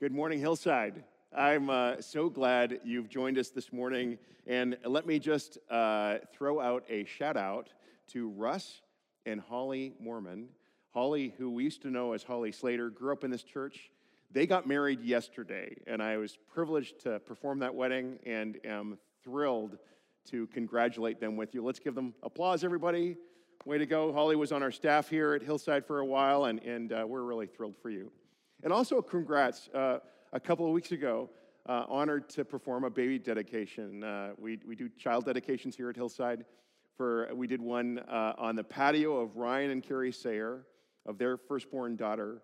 Good morning, Hillside. I'm uh, so glad you've joined us this morning. And let me just uh, throw out a shout out to Russ and Holly Mormon. Holly, who we used to know as Holly Slater, grew up in this church. They got married yesterday, and I was privileged to perform that wedding and am thrilled to congratulate them with you. Let's give them applause, everybody. Way to go. Holly was on our staff here at Hillside for a while, and, and uh, we're really thrilled for you. And also, congrats. Uh, a couple of weeks ago, uh, honored to perform a baby dedication. Uh, we, we do child dedications here at Hillside. For we did one uh, on the patio of Ryan and Carrie Sayer, of their firstborn daughter,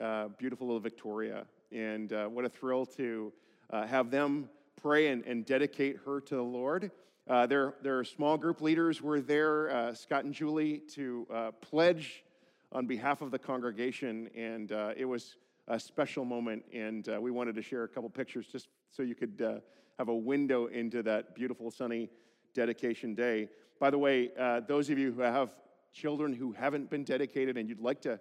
uh, beautiful little Victoria. And uh, what a thrill to have them pray and, and, dedicate her to the Lord. their, their small group leaders were there, Scott and Julie, to pledge on behalf of the congregation, and it was a special moment, and uh, we wanted to share a couple pictures just so you could uh, have a window into that beautiful sunny dedication day. By the way, uh, those of you who have children who haven't been dedicated and you'd like to,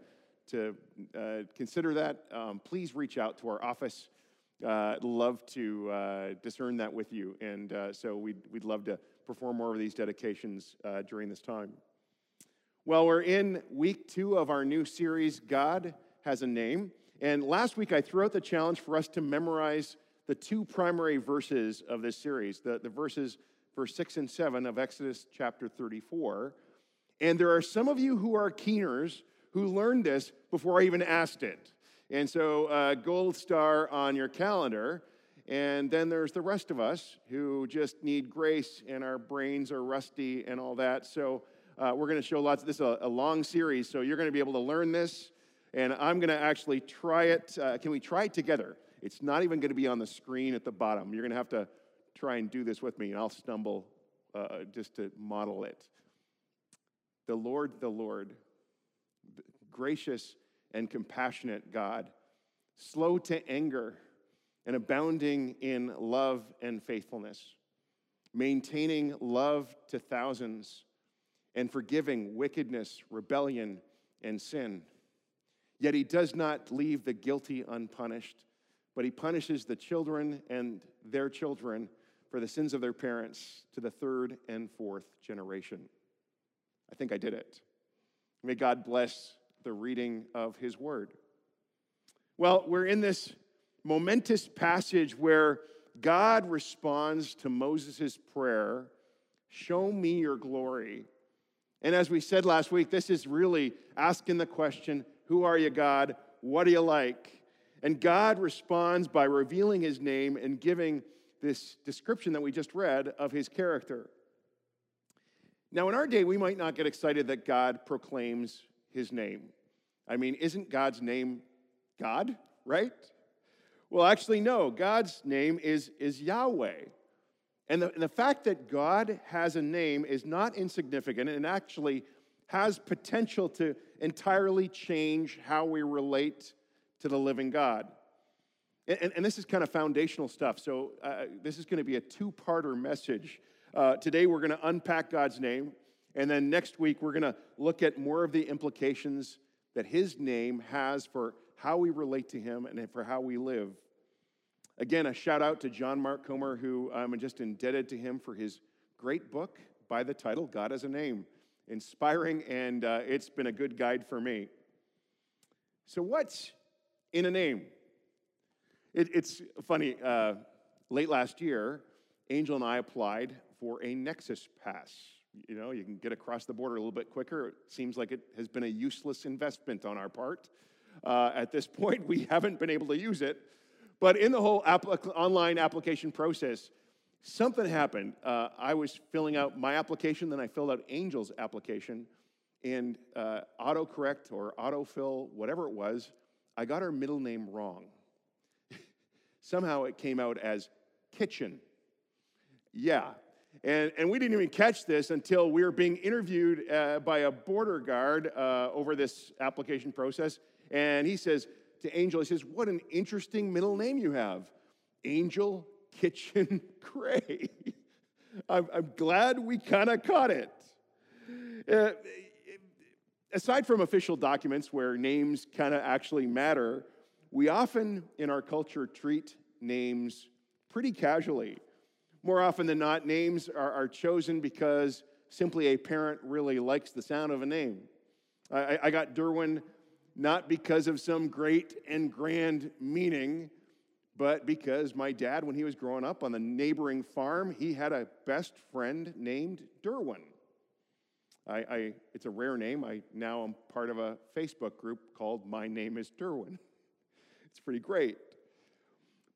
to uh, consider that, um, please reach out to our office. Uh, love to uh, discern that with you, and so we'd, we'd love to perform more of these dedications during this time. Well, we're in week two of our new series, God Has a Name. And last week, I threw out the challenge for us to memorize the two primary verses of this series the, the verses, verse 6 and 7 of Exodus chapter 34. And there are some of you who are keeners who learned this before I even asked it. And so, uh, gold star on your calendar. And then there's the rest of us who just need grace and our brains are rusty and all that. So, uh, we're going to show lots of this, a, a long series. So, you're going to be able to learn this and I'm going to actually try it. Uh, can we try it together? It's not even going to be on the screen at the bottom. You're going to have to try and do this with me, and I'll stumble uh, just to model it. The Lord, the Lord, gracious and compassionate God, slow to anger and abounding in love and faithfulness, maintaining love to thousands, and forgiving wickedness, rebellion, and sin Yet he does not leave the guilty unpunished, but he punishes the children and their children for the sins of their parents to the third and fourth generation. I think I did it. May God bless the reading of his word. Well, we're in this momentous passage where God responds to Moses' prayer Show me your glory. And as we said last week, this is really asking the question who are you, God? What do you like? And God responds by revealing his name and giving this description that we just read of his character. Now, in our day, we might not get excited that God proclaims his name. I mean, isn't God's name God, right? Well, actually, no. God's name is, is Yahweh. And the, and the fact that God has a name is not insignificant and actually has potential to entirely change how we relate to the living God. And, and this is kind of foundational stuff. So, uh, this is going to be a two parter message. Uh, today, we're going to unpack God's name. And then next week, we're going to look at more of the implications that His name has for how we relate to Him and for how we live. Again, a shout out to John Mark Comer, who I'm just indebted to him for his great book by the title God Has a Name inspiring, and uh, it's been a good guide for me. So, what's in a name? It, it's funny. Uh, late last year, Angel and I applied for a Nexus Pass. You know, you can get across the border a little bit quicker. It seems like it has been a useless investment on our part. Uh, at this point, we haven't been able to use it. But in the whole online application process, something happened. Uh, I was filling out my application, then I filled out Angel's application, and uh, autocorrect or autofill, whatever it was, I got her middle name wrong. Somehow it came out as kitchen. Yeah. And, and we didn't even catch this until we were being interviewed uh, by a border guard uh, over this application process. And he says to Angel, he says, What an interesting middle name you have. Angel Kitchen Gray. I'm, I'm glad we kind of caught it. Uh, aside from official documents where names kind of actually matter, we often in our culture treat names pretty casually. More often than not, names are, are chosen because simply a parent really likes the sound of a name. I, I got Durwin not because of some great and grand meaning, but because my dad, when he was growing up on the neighboring farm, he had a best friend named Durwin. I, I, it's a rare name. I now am part of a Facebook group called My Name is Durwin. It's pretty great.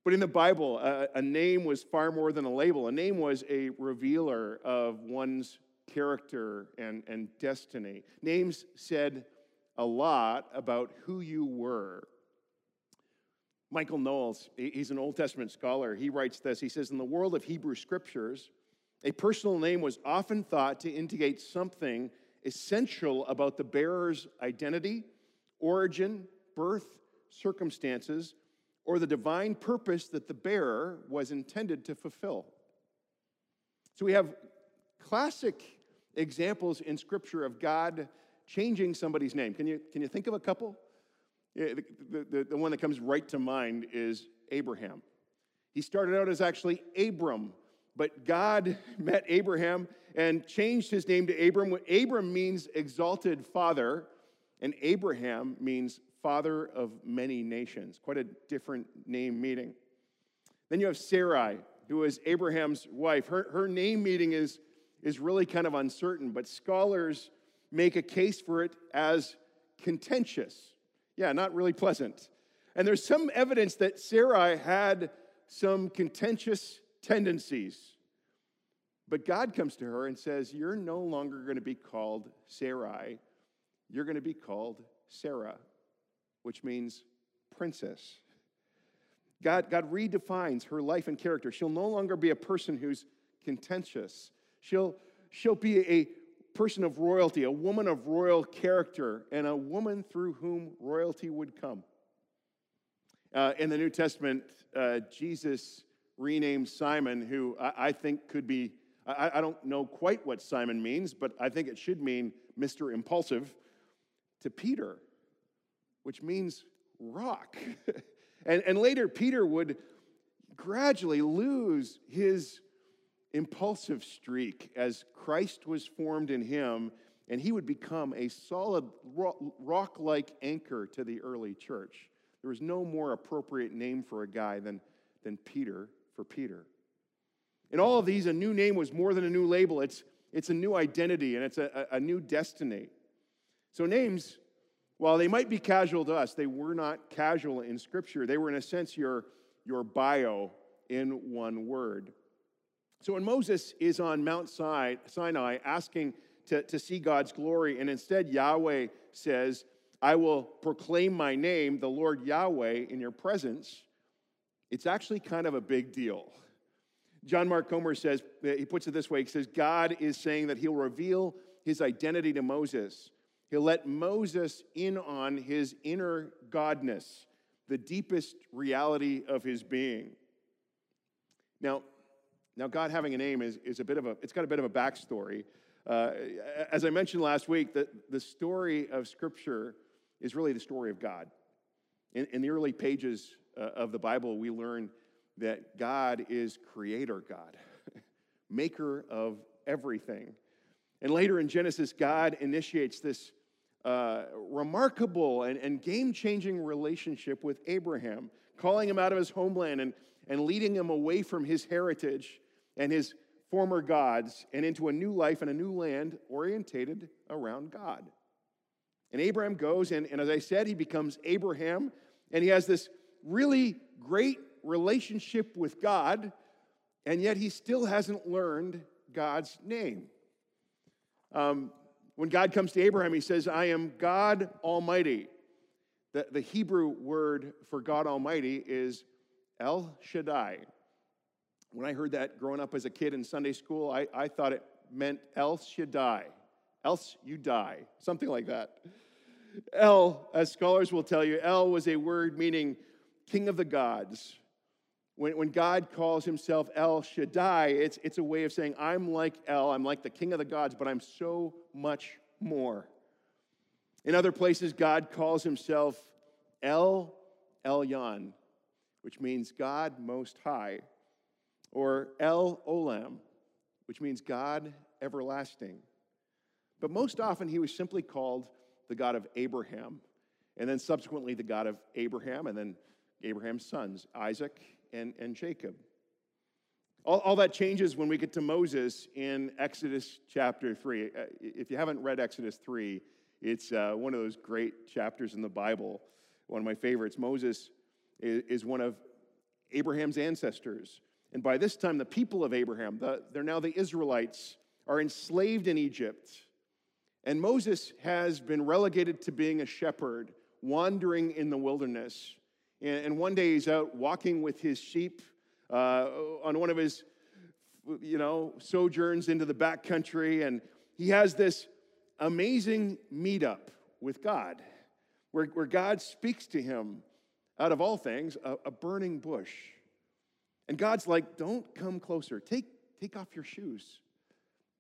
But in the Bible, a, a name was far more than a label. A name was a revealer of one's character and, and destiny. Names said a lot about who you were. Michael Knowles, he's an Old Testament scholar. He writes this. He says, In the world of Hebrew scriptures, a personal name was often thought to indicate something essential about the bearer's identity, origin, birth, circumstances, or the divine purpose that the bearer was intended to fulfill. So we have classic examples in Scripture of God changing somebody's name. Can you, can you think of a couple? The, the, the one that comes right to mind is Abraham. He started out as actually Abram, but God met Abraham and changed his name to Abram. Abram means exalted father, and Abraham means father of many nations. Quite a different name meaning. Then you have Sarai, who is Abraham's wife. Her, her name meaning is, is really kind of uncertain, but scholars make a case for it as contentious. Yeah, not really pleasant. And there's some evidence that Sarai had some contentious tendencies. But God comes to her and says, You're no longer going to be called Sarai, you're going to be called Sarah which means princess. God, God redefines her life and character. She'll no longer be a person who's contentious. She'll, she'll be a person of royalty, a woman of royal character, and a woman through whom royalty would come. Uh, in the New Testament, uh, Jesus renamed Simon, who I, I think could be, I, I, don't know quite what Simon means, but I think it should mean Mr. Impulsive, to Peter which means rock. and, and later, Peter would gradually lose his impulsive streak as Christ was formed in him, and he would become a solid rock like anchor to the early church. There was no more appropriate name for a guy than, than Peter for Peter. In all of these, a new name was more than a new label, it's, it's a new identity and it's a, a new destiny. So, names while they might be casual to us, they were not casual in Scripture. They were, in a sense, your, your bio in one word. So when Moses is on Mount Sinai asking to, to see God's glory, and instead Yahweh says, I will proclaim my name, the Lord Yahweh, in your presence, it's actually kind of a big deal. John Mark Comer says, he puts it this way he says, God is saying that he'll reveal his identity to Moses He'll let Moses in on his inner godness, the deepest reality of his being. Now, now God having a name is, is a bit of a, it's got a bit of a backstory. Uh, as I mentioned last week, the, the story of Scripture is really the story of God. In, in the early pages uh, of the Bible, we learn that God is creator God, maker of everything. And later in Genesis, God initiates this uh, remarkable and, and game changing relationship with Abraham, calling him out of his homeland and, and leading him away from his heritage and his former gods and into a new life and a new land orientated around God. And Abraham goes, and, and as I said, he becomes Abraham, and he has this really great relationship with God, and yet he still hasn't learned God's name. Um, when God comes to Abraham, he says, I am God Almighty. The, the Hebrew word for God Almighty is El Shaddai. When I heard that growing up as a kid in Sunday school, I, I thought it meant else you die, else you die, something like that. El, as scholars will tell you, El was a word meaning king of the gods. When, when God calls himself El Shaddai, it's, it's a way of saying, I'm like El, I'm like the king of the gods, but I'm so much more. In other places, God calls himself El Elyon, which means God Most High, or El Olam, which means God Everlasting. But most often he was simply called the God of Abraham, and then subsequently the God of Abraham, and then Abraham's sons, Isaac and, and Jacob. All, all that changes when we get to Moses in Exodus chapter 3. Uh, if you haven't read Exodus 3, it's uh, one of those great chapters in the Bible, one of my favorites. Moses is, is one of Abraham's ancestors. And by this time, the people of Abraham, the, they're now the Israelites, are enslaved in Egypt. And Moses has been relegated to being a shepherd, wandering in the wilderness. And, and one day he's out walking with his sheep uh, on one of his, you know, sojourns into the back country. and he has this amazing meetup with God, where, where God speaks to him out of all things, a, a burning bush. And God's like, don't come closer. Take, take off your shoes.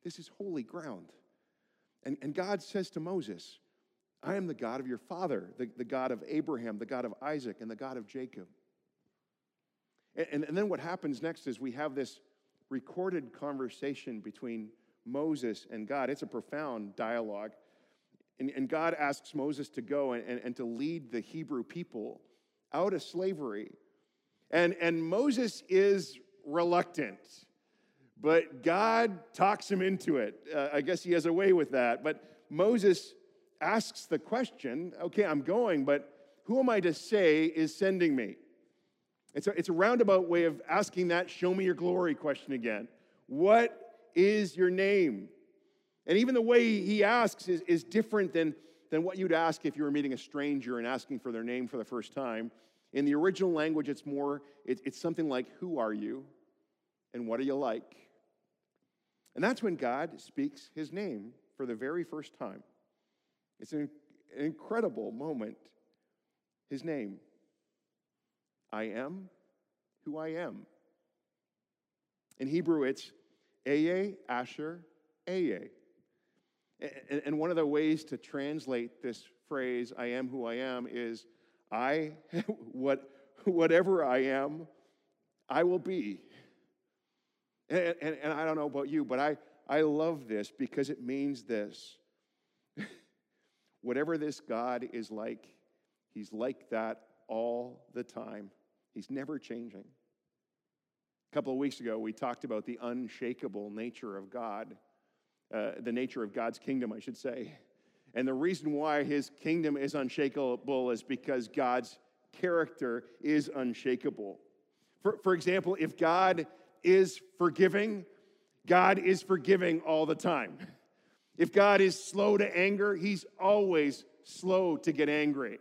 This is holy ground. And, and God says to Moses, I am the God of your father, the, the God of Abraham, the God of Isaac, and the God of Jacob. And, and then what happens next is we have this recorded conversation between Moses and God. It's a profound dialogue. And, and God asks Moses to go and, and, and to lead the Hebrew people out of slavery. And, and Moses is reluctant, but God talks him into it. Uh, I guess he has a way with that. But Moses asks the question okay, I'm going, but who am I to say is sending me? It's a, it's a roundabout way of asking that show me your glory question again. What is your name? And even the way he asks is, is different than, than what you'd ask if you were meeting a stranger and asking for their name for the first time. In the original language, it's more, it, it's something like, Who are you? And what are you like? And that's when God speaks his name for the very first time. It's an, incredible moment. His name. I am who I am. In Hebrew, it's Ehyeh, Asher, Ehyeh. And one of the ways to translate this phrase, I am who I am, is I, what, whatever I am, I will be. And, and, and I don't know about you, but I, I love this because it means this. whatever this God is like, he's like that all the time. He's never changing. A couple of weeks ago, we talked about the unshakable nature of God, uh, the nature of God's kingdom, I should say. And the reason why his kingdom is unshakable is because God's character is unshakable. For, for example, if God is forgiving, God is forgiving all the time. If God is slow to anger, he's always slow to get angry.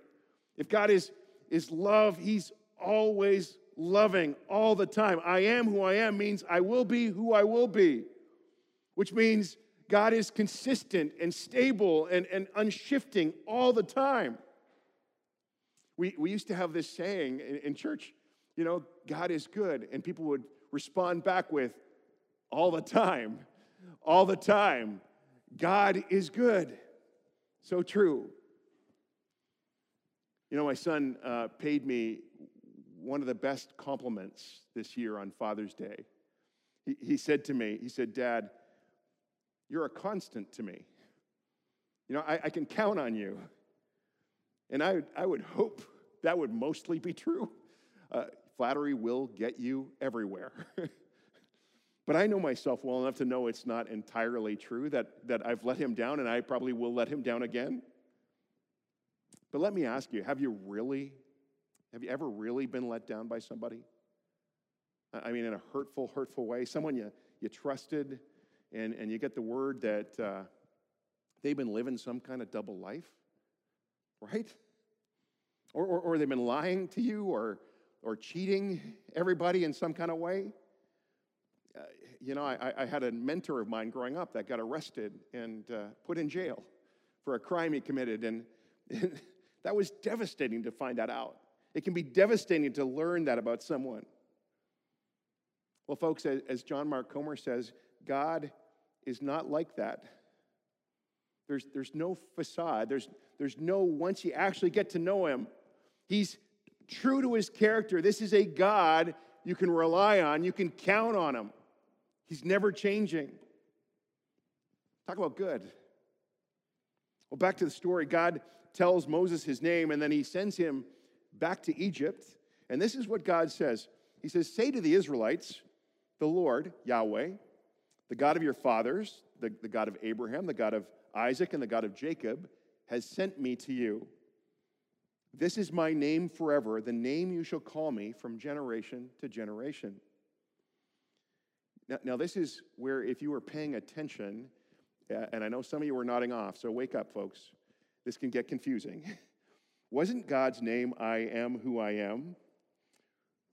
If God is, is love, he's always loving all the time. I am who I am means I will be who I will be, which means God is consistent and stable and, and unshifting all the time. We, we used to have this saying in, in church, you know, God is good. And people would respond back with, all the time, all the time, God is good. So true. You know, my son uh, paid me one of the best compliments this year on Father's Day. He, he said to me, he said, Dad, you're a constant to me. You know, I, I can count on you. And I, I would hope that would mostly be true. Uh, flattery will get you everywhere. but I know myself well enough to know it's not entirely true, that, that I've let him down and I probably will let him down again. But let me ask you have you really have you ever really been let down by somebody? I mean, in a hurtful, hurtful way? Someone you, you trusted, and, and you get the word that uh, they've been living some kind of double life, right? Or, or, or they've been lying to you or, or cheating everybody in some kind of way. Uh, you know, I, I, had a mentor of mine growing up that got arrested and uh, put in jail for a crime he committed, and, and that was devastating to find that out. It can be devastating to learn that about someone. Well, folks, as John Mark Comer says, God is not like that. There's, there's no facade. There's, there's no, once you actually get to know him, he's true to his character. This is a God you can rely on, you can count on him. He's never changing. Talk about good. Well, back to the story. God tells Moses his name, and then he sends him back to Egypt. And this is what God says He says, Say to the Israelites, the Lord, Yahweh, the God of your fathers, the, the God of Abraham, the God of Isaac, and the God of Jacob, has sent me to you. This is my name forever, the name you shall call me from generation to generation. Now, now this is where, if you were paying attention, and I know some of you were nodding off, so wake up, folks. This can get confusing. Wasn't God's name, I am who I am?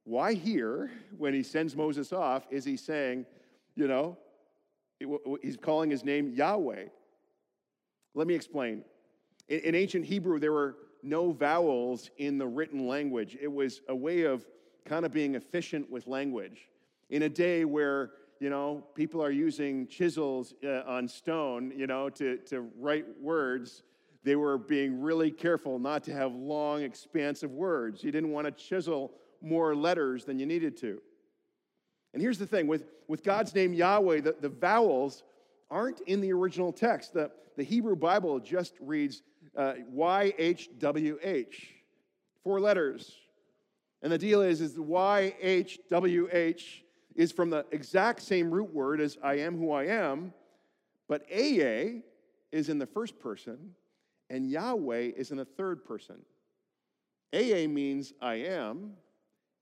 Why here, when he sends Moses off, is he saying, you know, he's calling his name Yahweh? Let me explain. In, ancient Hebrew, there were no vowels in the written language. It was a way of kind of being efficient with language. In a day where, you know, people are using chisels uh, on stone, you know, to, to write words, they were being really careful not to have long, expansive words. You didn't want to chisel more letters than you needed to. And here's the thing with, with God's name Yahweh, the, the vowels aren't in the original text. The, the Hebrew Bible just reads uh, YHWH, four letters. And the deal is, is YHWH is from the exact same root word as I am who I am, but Ehyeh is in the first person, and Yahweh is in the third person. Ehyeh means I am,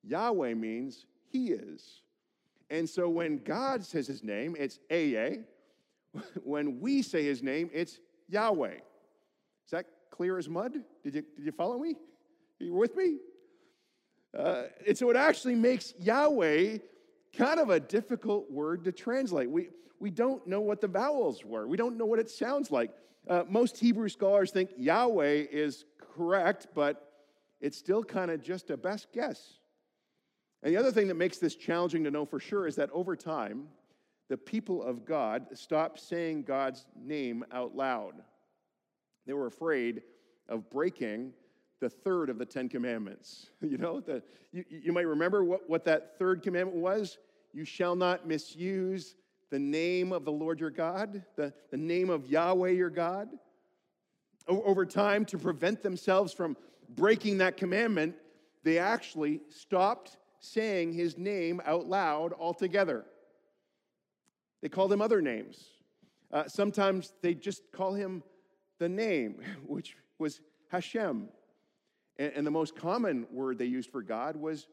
Yahweh means He is. And so when God says His name, it's Ehyeh. When we say His name, it's Yahweh. Is that clear as mud? Did you, did you follow me? Are you with me? Uh, and so it actually makes Yahweh kind of a difficult word to translate. We, we don't know what the vowels were, we don't know what it sounds like. Uh, most Hebrew scholars think Yahweh is correct, but it's still kind of just a best guess. And the other thing that makes this challenging to know for sure is that over time, the people of God stopped saying God's name out loud. They were afraid of breaking the third of the Ten Commandments. You know, the, you, you might remember what, what that third commandment was. You shall not misuse the name of the Lord your God, the, the name of Yahweh your God. O- over time, to prevent themselves from breaking that commandment, they actually stopped saying his name out loud altogether. They called him other names. Uh, sometimes they just call him the name, which was Hashem. And, and the most common word they used for God was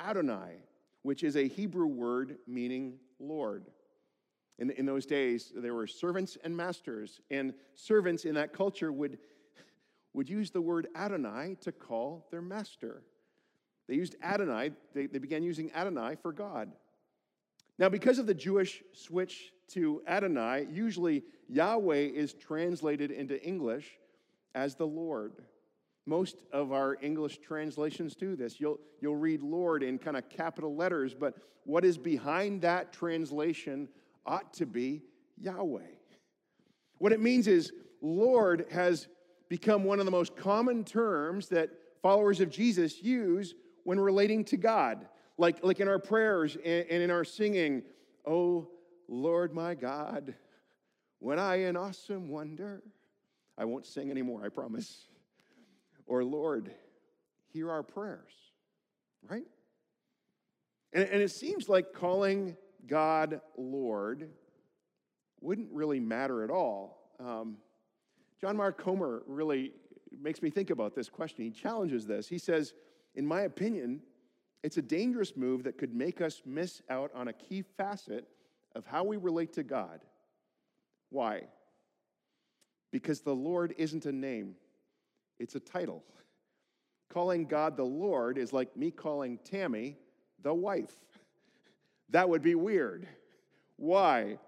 Adonai, which is a Hebrew word meaning Lord. In, in those days, there were servants and masters, and servants in that culture would, would use the word Adonai to call their master. They used Adonai, they, they began using Adonai for God. Now, because of the Jewish switch to Adonai, usually Yahweh is translated into English as the Lord. Most of our English translations do this. You'll, you'll read Lord in kind of capital letters, but what is behind that translation ought to be Yahweh. What it means is Lord has become one of the most common terms that followers of Jesus use when relating to God. Like, like in our prayers and, and in our singing, Oh Lord my God, when I in awesome wonder, I won't sing anymore, I promise. Or Lord, hear our prayers, right? And, and it seems like calling God Lord wouldn't really matter at all. Um, John Mark Comer really makes me think about this question. He challenges this. He says, In my opinion, it's a dangerous move that could make us miss out on a key facet of how we relate to God. Why? Because the Lord isn't a name, it's a title. Calling God the Lord is like me calling Tammy the wife. That would be weird. Why?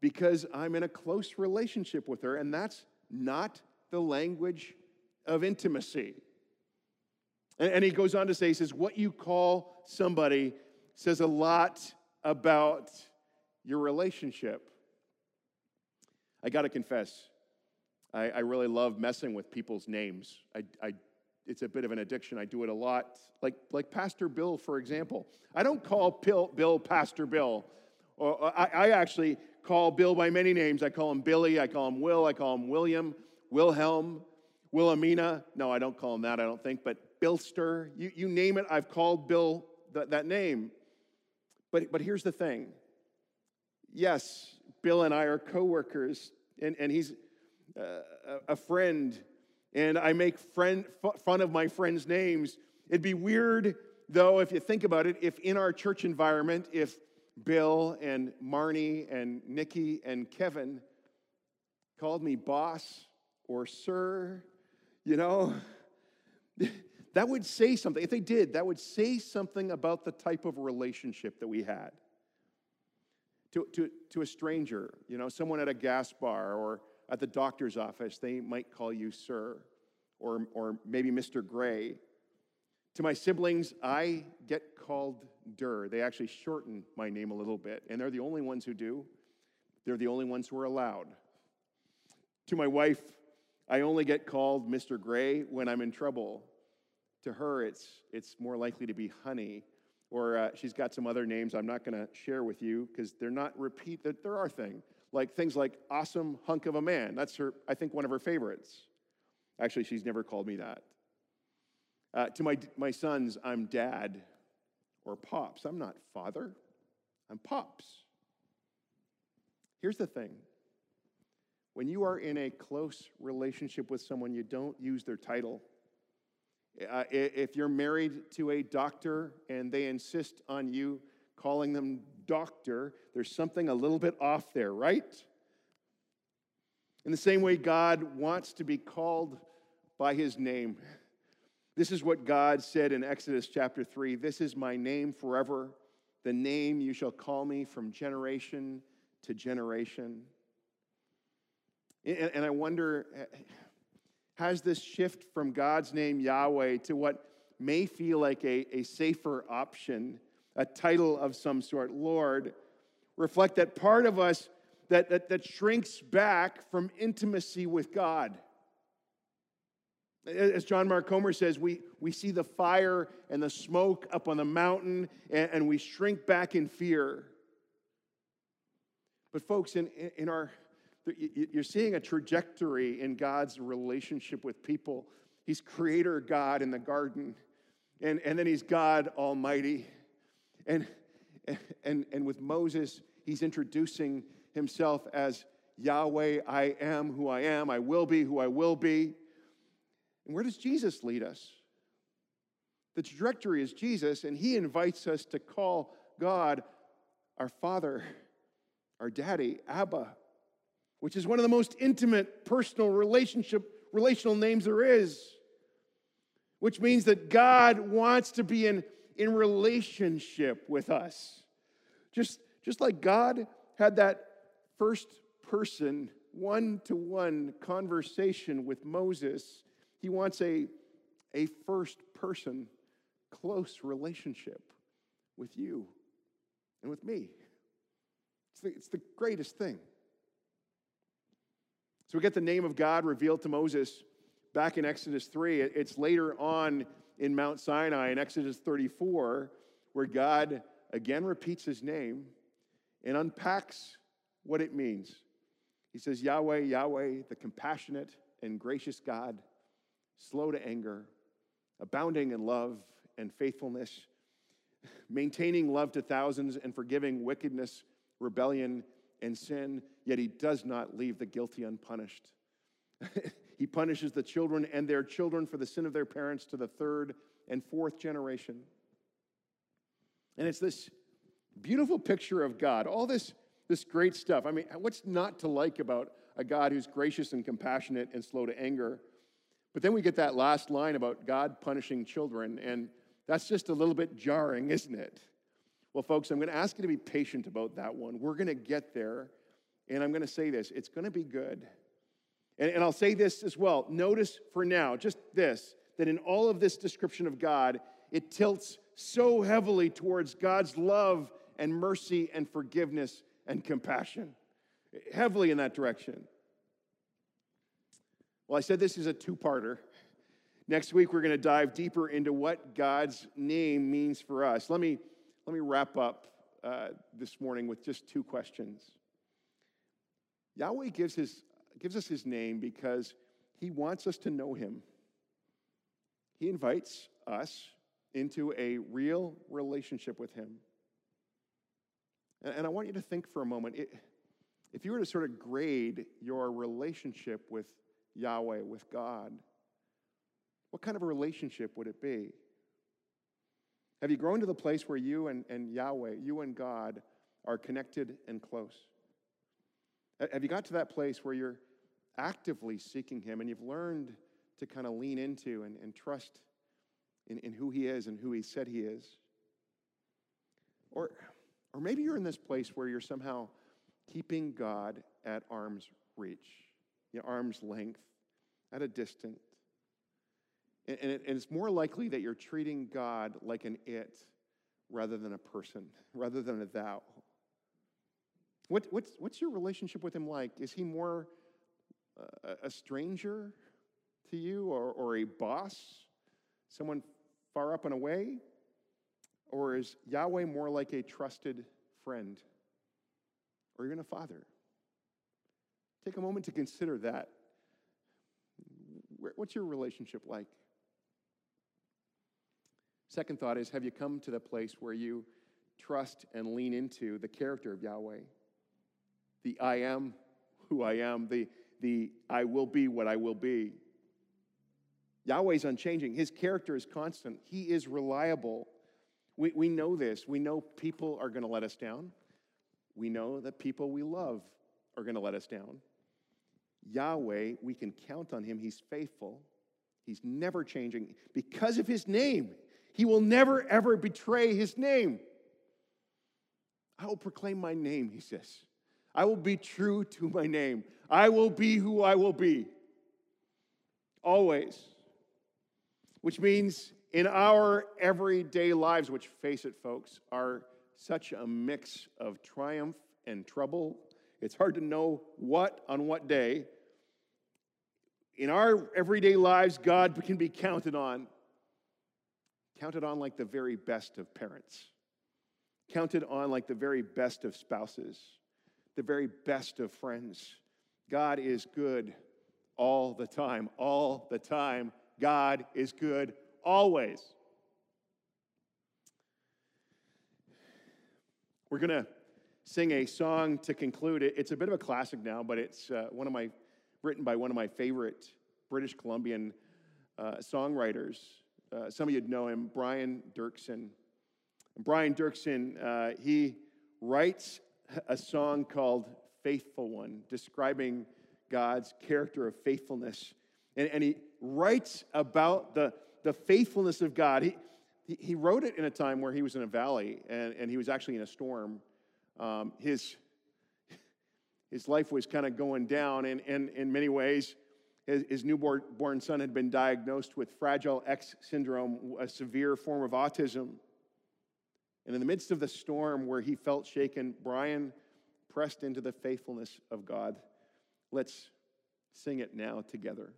Because I'm in a close relationship with her, and that's not the language of intimacy. And, and he goes on to say, he says, What you call somebody says a lot about your relationship. I got to confess, I, I, really love messing with people's names. I, I, it's a bit of an addiction. I do it a lot. Like, like Pastor Bill, for example. I don't call Bill, Bill Pastor Bill. Or I, I actually call Bill by many names. I call him Billy, I call him Will, I call him William, Wilhelm, Wilhelmina. No, I don't call him that, I don't think, but Billster. You, you name it, I've called Bill that, that name. But, but here's the thing. Yes, Bill and I are coworkers, and, and he's uh, a friend, and I make friend, fun of my friends' names. It'd be weird, though, if you think about it, if in our church environment, if Bill and Marnie and Nikki and Kevin called me boss or sir, you know, that would say something. If they did, that would say something about the type of relationship that we had. To, to, to a stranger, you know, someone at a gas bar or at the doctor's office, they might call you sir or, or maybe Mr. Gray. To my siblings, I get called Dur. They actually shorten my name a little bit, and they're the only ones who do. They're the only ones who are allowed. To my wife, I only get called Mr. Gray when I'm in trouble. To her, it's, it's more likely to be honey, or uh, she's got some other names I'm not going to share with you because they're not repeat, they're our thing. Like things like awesome hunk of a man. That's her, I think, one of her favorites. Actually, she's never called me that. Uh, to my, my sons, I'm dad or pops. I'm not father, I'm pops. Here's the thing when you are in a close relationship with someone, you don't use their title. Uh, if you're married to a doctor and they insist on you calling them doctor, there's something a little bit off there, right? In the same way, God wants to be called by his name. This is what God said in Exodus chapter 3 This is my name forever, the name you shall call me from generation to generation. And, I wonder has this shift from God's name, Yahweh, to what may feel like a, a safer option, a title of some sort, Lord, reflect that part of us that, that, that shrinks back from intimacy with God? As John Mark Comer says, we, we see the fire and the smoke up on the mountain and, and we shrink back in fear. But, folks, in, in our, you're seeing a trajectory in God's relationship with people. He's creator God in the garden, and, and then he's God Almighty. And, and, and with Moses, he's introducing himself as Yahweh, I am who I am, I will be who I will be. And where does Jesus lead us? The trajectory is Jesus, and he invites us to call God our Father, our Daddy, Abba, which is one of the most intimate personal relationship relational names there is. Which means that God wants to be in, in relationship with us. Just, just like God had that first person, one to one conversation with Moses he wants a, a first person, close relationship with you and with me. It's the, it's the greatest thing. So we get the name of God revealed to Moses back in Exodus 3. It's later on in Mount Sinai in Exodus 34 where God again repeats his name and unpacks what it means. He says, Yahweh, Yahweh, the compassionate and gracious God slow to anger, abounding in love and faithfulness, maintaining love to thousands, and forgiving wickedness, rebellion, and sin, yet he does not leave the guilty unpunished. he punishes the children and their children for the sin of their parents to the third and fourth generation. And it's this beautiful picture of God, all this, this great stuff. I mean, what's not to like about a God who's gracious and compassionate and slow to anger? But then we get that last line about God punishing children, and that's just a little bit jarring, isn't it? Well, folks, I'm going to ask you to be patient about that one. We're going to get there, and I'm going to say this it's going to be good. And, and I'll say this as well. Notice for now, just this, that in all of this description of God, it tilts so heavily towards God's love and mercy and forgiveness and compassion, heavily in that direction. Well, I said this is a two parter. Next week, we're going to dive deeper into what God's name means for us. Let me, let me wrap up uh, this morning with just two questions. Yahweh gives, his, gives us his name because he wants us to know him. He invites us into a real relationship with him. And, and I want you to think for a moment it, if you were to sort of grade your relationship with Yahweh, with God, what kind of a relationship would it be? Have you grown to the place where you and, and Yahweh, you and God, are connected and close? Have you got to that place where you're actively seeking Him and you've learned to kind of lean into and, and trust in, in who He is and who He said He is? Or, or maybe you're in this place where you're somehow keeping God at arm's reach, know, arm's length, at a distance. And, and, it, and it's more likely that you're treating God like an it rather than a person, rather than a thou. What, what's, what's your relationship with him like? Is he more uh, a stranger to you or, or a boss, someone far up and away? Or is Yahweh more like a trusted friend or even a father? Take a moment to consider that. What's your relationship like? Second thought is Have you come to the place where you trust and lean into the character of Yahweh? The I am who I am, the, the I will be what I will be. Yahweh is unchanging. His character is constant. He is reliable. We, we know this. We know people are going to let us down. We know that people we love are going to let us down. Yahweh, we can count on him. He's faithful. He's never changing because of his name. He will never, ever betray his name. I will proclaim my name, he says. I will be true to my name. I will be who I will be. Always. Which means in our everyday lives, which, face it, folks, are such a mix of triumph and trouble, it's hard to know what on what day. In our everyday lives, God can be counted on counted on like the very best of parents, counted on like the very best of spouses, the very best of friends. God is good all the time, all the time. God is good always. We're going to sing a song to conclude it. It's a bit of a classic now, but it's uh, one of my written by one of my favorite British Columbian uh, songwriters. Uh, some of you know him, Brian Doerksen. Brian Doerksen, uh, he writes a song called Faithful One, describing God's character of faithfulness. And, and he writes about the, the faithfulness of God. He, he, he, wrote it in a time where he was in a valley and, and he was actually in a storm. Um, his, his life was kind of going down, and, and in many ways, his, his newborn son had been diagnosed with Fragile X syndrome, a severe form of autism. And in the midst of the storm where he felt shaken, Brian pressed into the faithfulness of God. Let's sing it now together.